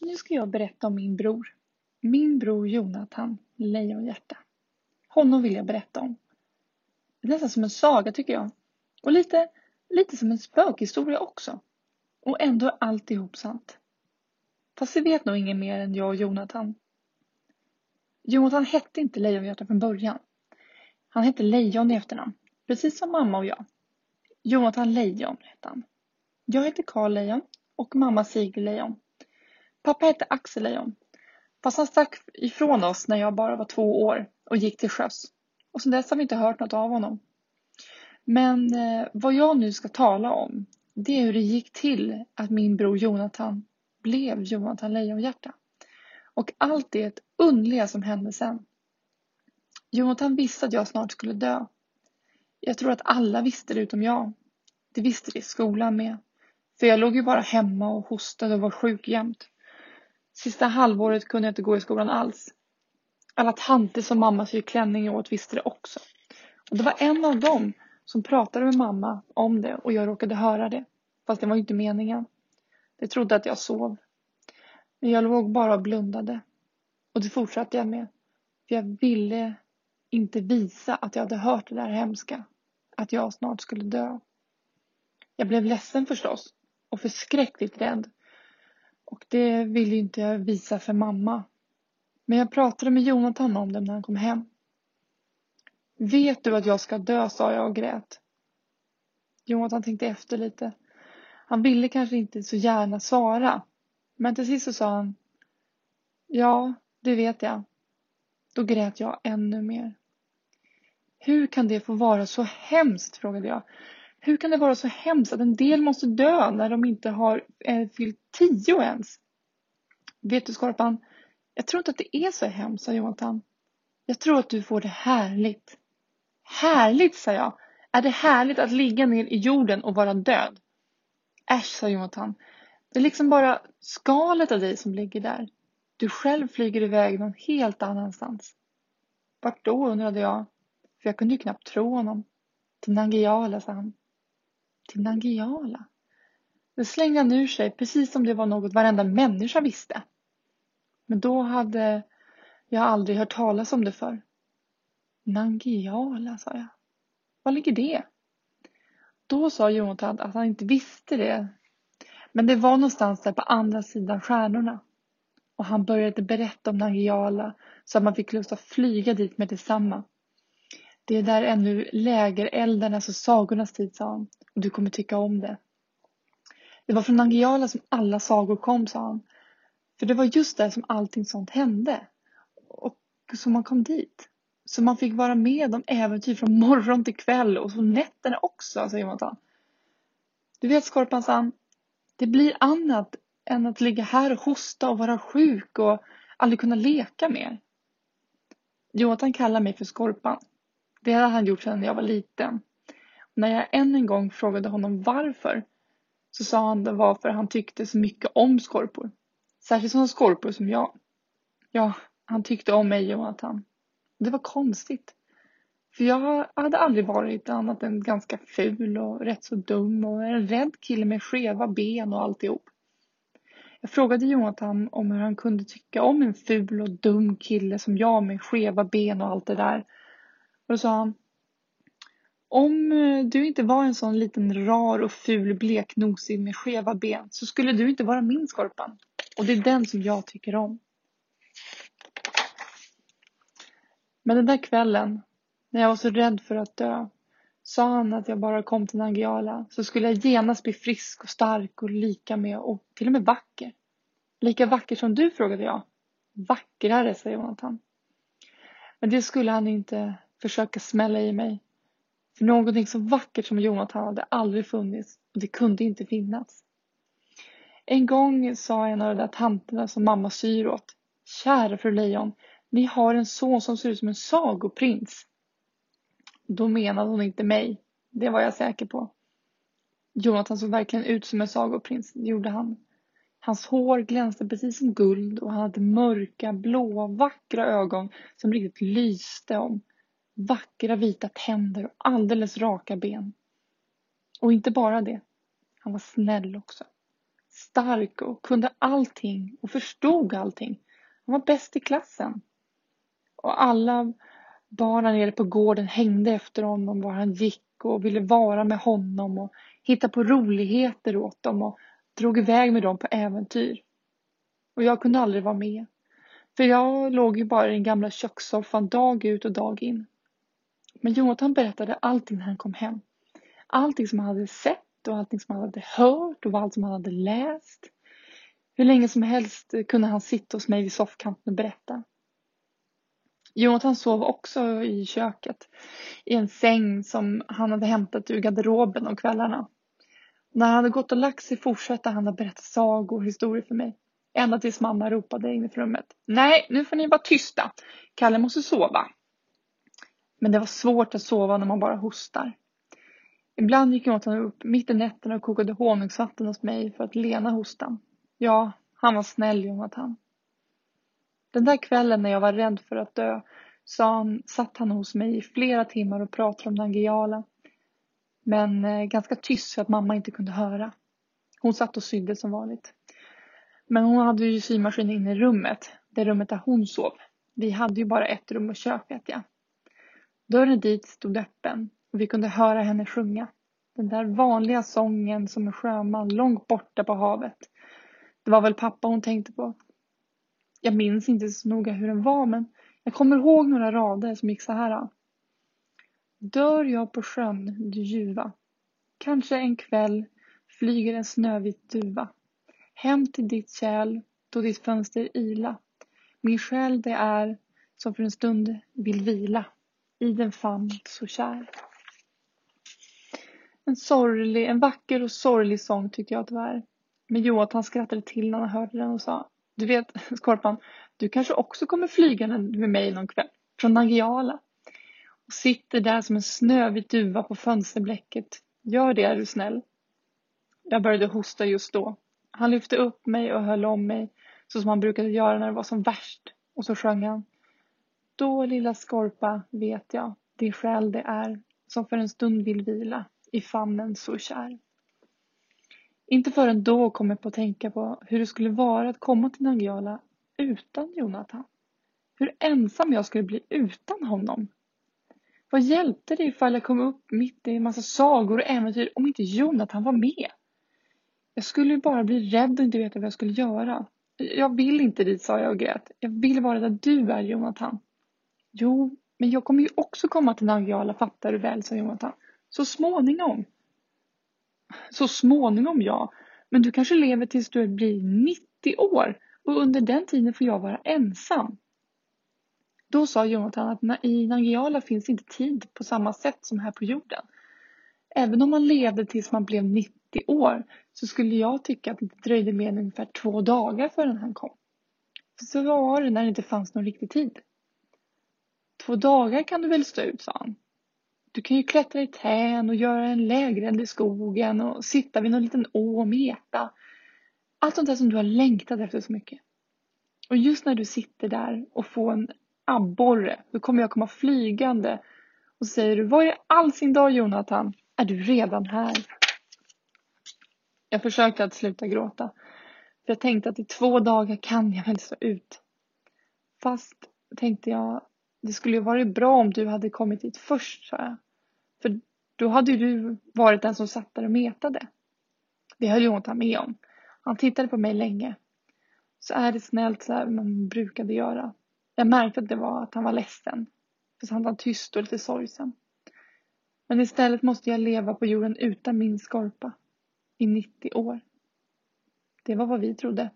Nu ska jag berätta om min bror. Min bror Jonathan Lejonhjärta. Honom vill jag berätta om. Det är nästan som en saga tycker jag. Och lite, lite som en spökhistoria också. Och ändå är alltihop sant. Fast det vet nog ingen mer än jag och Jonathan. Jonathan hette inte Lejonhjärta från början. Han hette Lejon i efternamn. Precis som mamma och jag. Jonathan Lejon hette han. Jag heter Karl Lejon och mamma Sigrid Lejon. Pappa hette Axel Lejon. Fast han stack ifrån oss när jag bara var två år och gick till sjöss. Och sedan dess har vi inte hört något av honom. Men eh, vad jag nu ska tala om, det är hur det gick till att min bror Jonathan blev Jonathan Lejonhjärta. Och allt det underliga som hände sen. Jonathan visste att jag snart skulle dö. Jag tror att alla visste det utom jag. Det visste det i skolan med. För jag låg ju bara hemma och hostade och var sjuk jämt. Sista halvåret kunde jag inte gå i skolan alls. Alla tanter som mamma syr klänning åt visste det också. Och det var en av dem som pratade med mamma om det och jag råkade höra det. Fast det var ju inte meningen. De trodde att jag sov. Men jag låg bara och blundade. Och det fortsatte jag med. För jag ville inte visa att jag hade hört det där hemska. Att jag snart skulle dö. Jag blev ledsen förstås. Och förskräckligt rädd. Och det ville inte jag visa för mamma. Men jag pratade med Jonathan om det när han kom hem. Vet du att jag ska dö, sa jag och grät. Jonathan tänkte efter lite. Han ville kanske inte så gärna svara. Men till sist så sa han. Ja, det vet jag. Då grät jag ännu mer. Hur kan det få vara så hemskt? frågade jag. Hur kan det vara så hemskt att en del måste dö när de inte har eh, fyllt tio ens? Vet du Skorpan, jag tror inte att det är så hemskt, sa Jonathan. Jag tror att du får det härligt. Härligt, sa jag. Är det härligt att ligga ner i jorden och vara död? Äsch, sa Jonathan. Det är liksom bara skalet av dig som ligger där. Du själv flyger iväg någon helt annanstans. Vart då, undrade jag. För jag kunde ju knappt tro honom. Till Nangijala, sa han. Till Nangijala? Det slängde han ur sig precis som det var något varenda människa visste. Men då hade jag aldrig hört talas om det förr. Nangijala, sa jag. Var ligger det? Då sa Jonathan att han inte visste det. Men det var någonstans där på andra sidan stjärnorna. Och han började berätta om Nangijala så att man fick lust att flyga dit med detsamma. Det är där ännu lägereldarnas alltså och sagornas tid, sa han. Och du kommer tycka om det. Det var från Nangijala som alla sagor kom, sa han. För det var just där som allting sånt hände. Och så man kom dit. Så man fick vara med om äventyr från morgon till kväll och så nätterna också, säger Jonathan. Du vet Skorpan, sa han. Det blir annat än att ligga här och hosta och vara sjuk och aldrig kunna leka mer. Jonathan kallar mig för Skorpan. Det hade han gjort sedan jag var liten. Och när jag än en gång frågade honom varför så sa han det var för att han tyckte så mycket om skorpor. Särskilt sådana skorpor som jag. Ja, han tyckte om mig Jonathan. Det var konstigt. För jag hade aldrig varit annat än ganska ful och rätt så dum och en rädd kille med skeva ben och alltihop. Jag frågade Jonathan om hur han kunde tycka om en ful och dum kille som jag med skeva ben och allt det där. Och då sa han om eh, du inte var en sån liten rar och ful bleknosig med skeva ben så skulle du inte vara min Skorpan. Och det är den som jag tycker om. Men den där kvällen, när jag var så rädd för att dö, sa han att jag bara kom till Nangijala så skulle jag genast bli frisk och stark och lika med och till och med vacker. Lika vacker som du, frågade jag. Vackrare, sa Jonathan. Men det skulle han inte försöka smälla i mig. För någonting så vackert som Jonathan hade aldrig funnits och det kunde inte finnas. En gång sa en av de där tanterna som mamma syr åt. Kära fru Lejon, ni har en son som ser ut som en sagoprins. Då menade hon inte mig. Det var jag säker på. Jonathan såg verkligen ut som en sagoprins. Det gjorde han. Hans hår glänste precis som guld och han hade mörka, blåa, vackra ögon som riktigt lyste om. Vackra vita tänder och alldeles raka ben. Och inte bara det. Han var snäll också. stark och kunde allting och förstod allting. Han var bäst i klassen. Och alla barnen nere på gården hängde efter honom var han gick och ville vara med honom och hitta på roligheter åt dem och drog iväg med dem på äventyr. Och jag kunde aldrig vara med. För jag låg ju bara i den gamla kökssoffan dag ut och dag in. Men Jonathan berättade allting när han kom hem. Allting som han hade sett och allting som han hade hört och allt som han hade läst. Hur länge som helst kunde han sitta hos mig vid soffkanten och berätta. Jonathan sov också i köket. I en säng som han hade hämtat ur garderoben om kvällarna. När han hade gått och lagt sig fortsatte han att berätta sagor och historier för mig. Ända tills mamma ropade in i rummet. Nej, nu får ni vara tysta. Kalle måste sova. Men det var svårt att sova när man bara hostar. Ibland gick Jonathan upp mitt i nätterna och kokade honungsvatten hos mig för att lena hostan. Ja, han var snäll Jonathan. Den där kvällen när jag var rädd för att dö sa han, satt han hos mig i flera timmar och pratade om Nangijala. Men eh, ganska tyst så att mamma inte kunde höra. Hon satt och sydde som vanligt. Men hon hade ju symaskin inne i rummet, det rummet där hon sov. Vi hade ju bara ett rum och kök vet jag. Dörren dit stod öppen och vi kunde höra henne sjunga. Den där vanliga sången som en sjöman långt borta på havet. Det var väl pappa hon tänkte på. Jag minns inte så noga hur den var men jag kommer ihåg några rader som gick så här. Dör jag på sjön, du ljuva. Kanske en kväll flyger en snövit duva. Hem till ditt kärl, då ditt fönster ila. Min själ det är, som för en stund vill vila. I den famn så kär. En sorglig, en vacker och sorglig sång tyckte jag att det var. Men Jonathan skrattade till när han hörde den och sa Du vet, Skorpan, du kanske också kommer flygande med mig någon kväll. Från Nangijala. Och sitter där som en snövit duva på fönsterblecket. Gör det är du snäll. Jag började hosta just då. Han lyfte upp mig och höll om mig så som han brukade göra när det var som värst. Och så sjöng han. Då lilla skorpa vet jag, din själ det är som för en stund vill vila i famnen så kär. Inte förrän då kom jag på att tänka på hur det skulle vara att komma till Nangijala utan Jonathan. Hur ensam jag skulle bli utan honom. Vad hjälpte det ifall jag kom upp mitt i en massa sagor och äventyr om inte Jonathan var med? Jag skulle ju bara bli rädd och inte veta vad jag skulle göra. Jag vill inte dit, sa jag och grät. Jag vill vara där du är, Jonathan. Jo, men jag kommer ju också komma till Nangijala, fattar du väl, sa Jonathan. Så småningom. Så småningom, ja. Men du kanske lever tills du blir 90 år och under den tiden får jag vara ensam. Då sa Jonathan att i Nangijala finns inte tid på samma sätt som här på jorden. Även om man levde tills man blev 90 år så skulle jag tycka att det dröjde mer än ungefär två dagar förrän han kom. För så var det när det inte fanns någon riktig tid. Två dagar kan du väl stå ut, sa han. Du kan ju klättra i tän och göra en lägereld i skogen och sitta vid någon liten å och meta. Allt sånt där som du har längtat efter så mycket. Och just när du sitter där och får en abborre, då kommer jag komma flygande och säger du, vad är all sin dag Jonathan? Är du redan här? Jag försökte att sluta gråta. För jag tänkte att i två dagar kan jag väl stå ut. Fast tänkte jag, det skulle ju varit bra om du hade kommit hit först, sa jag. För då hade ju du varit den som satt där och metade. Det höll ju Jonathan med om. Han tittade på mig länge. Så är det snällt så här man brukade göra. Jag märkte att det var att han var ledsen. För han var tyst och lite sorgsen. Men istället måste jag leva på jorden utan min skorpa. I 90 år. Det var vad vi trodde.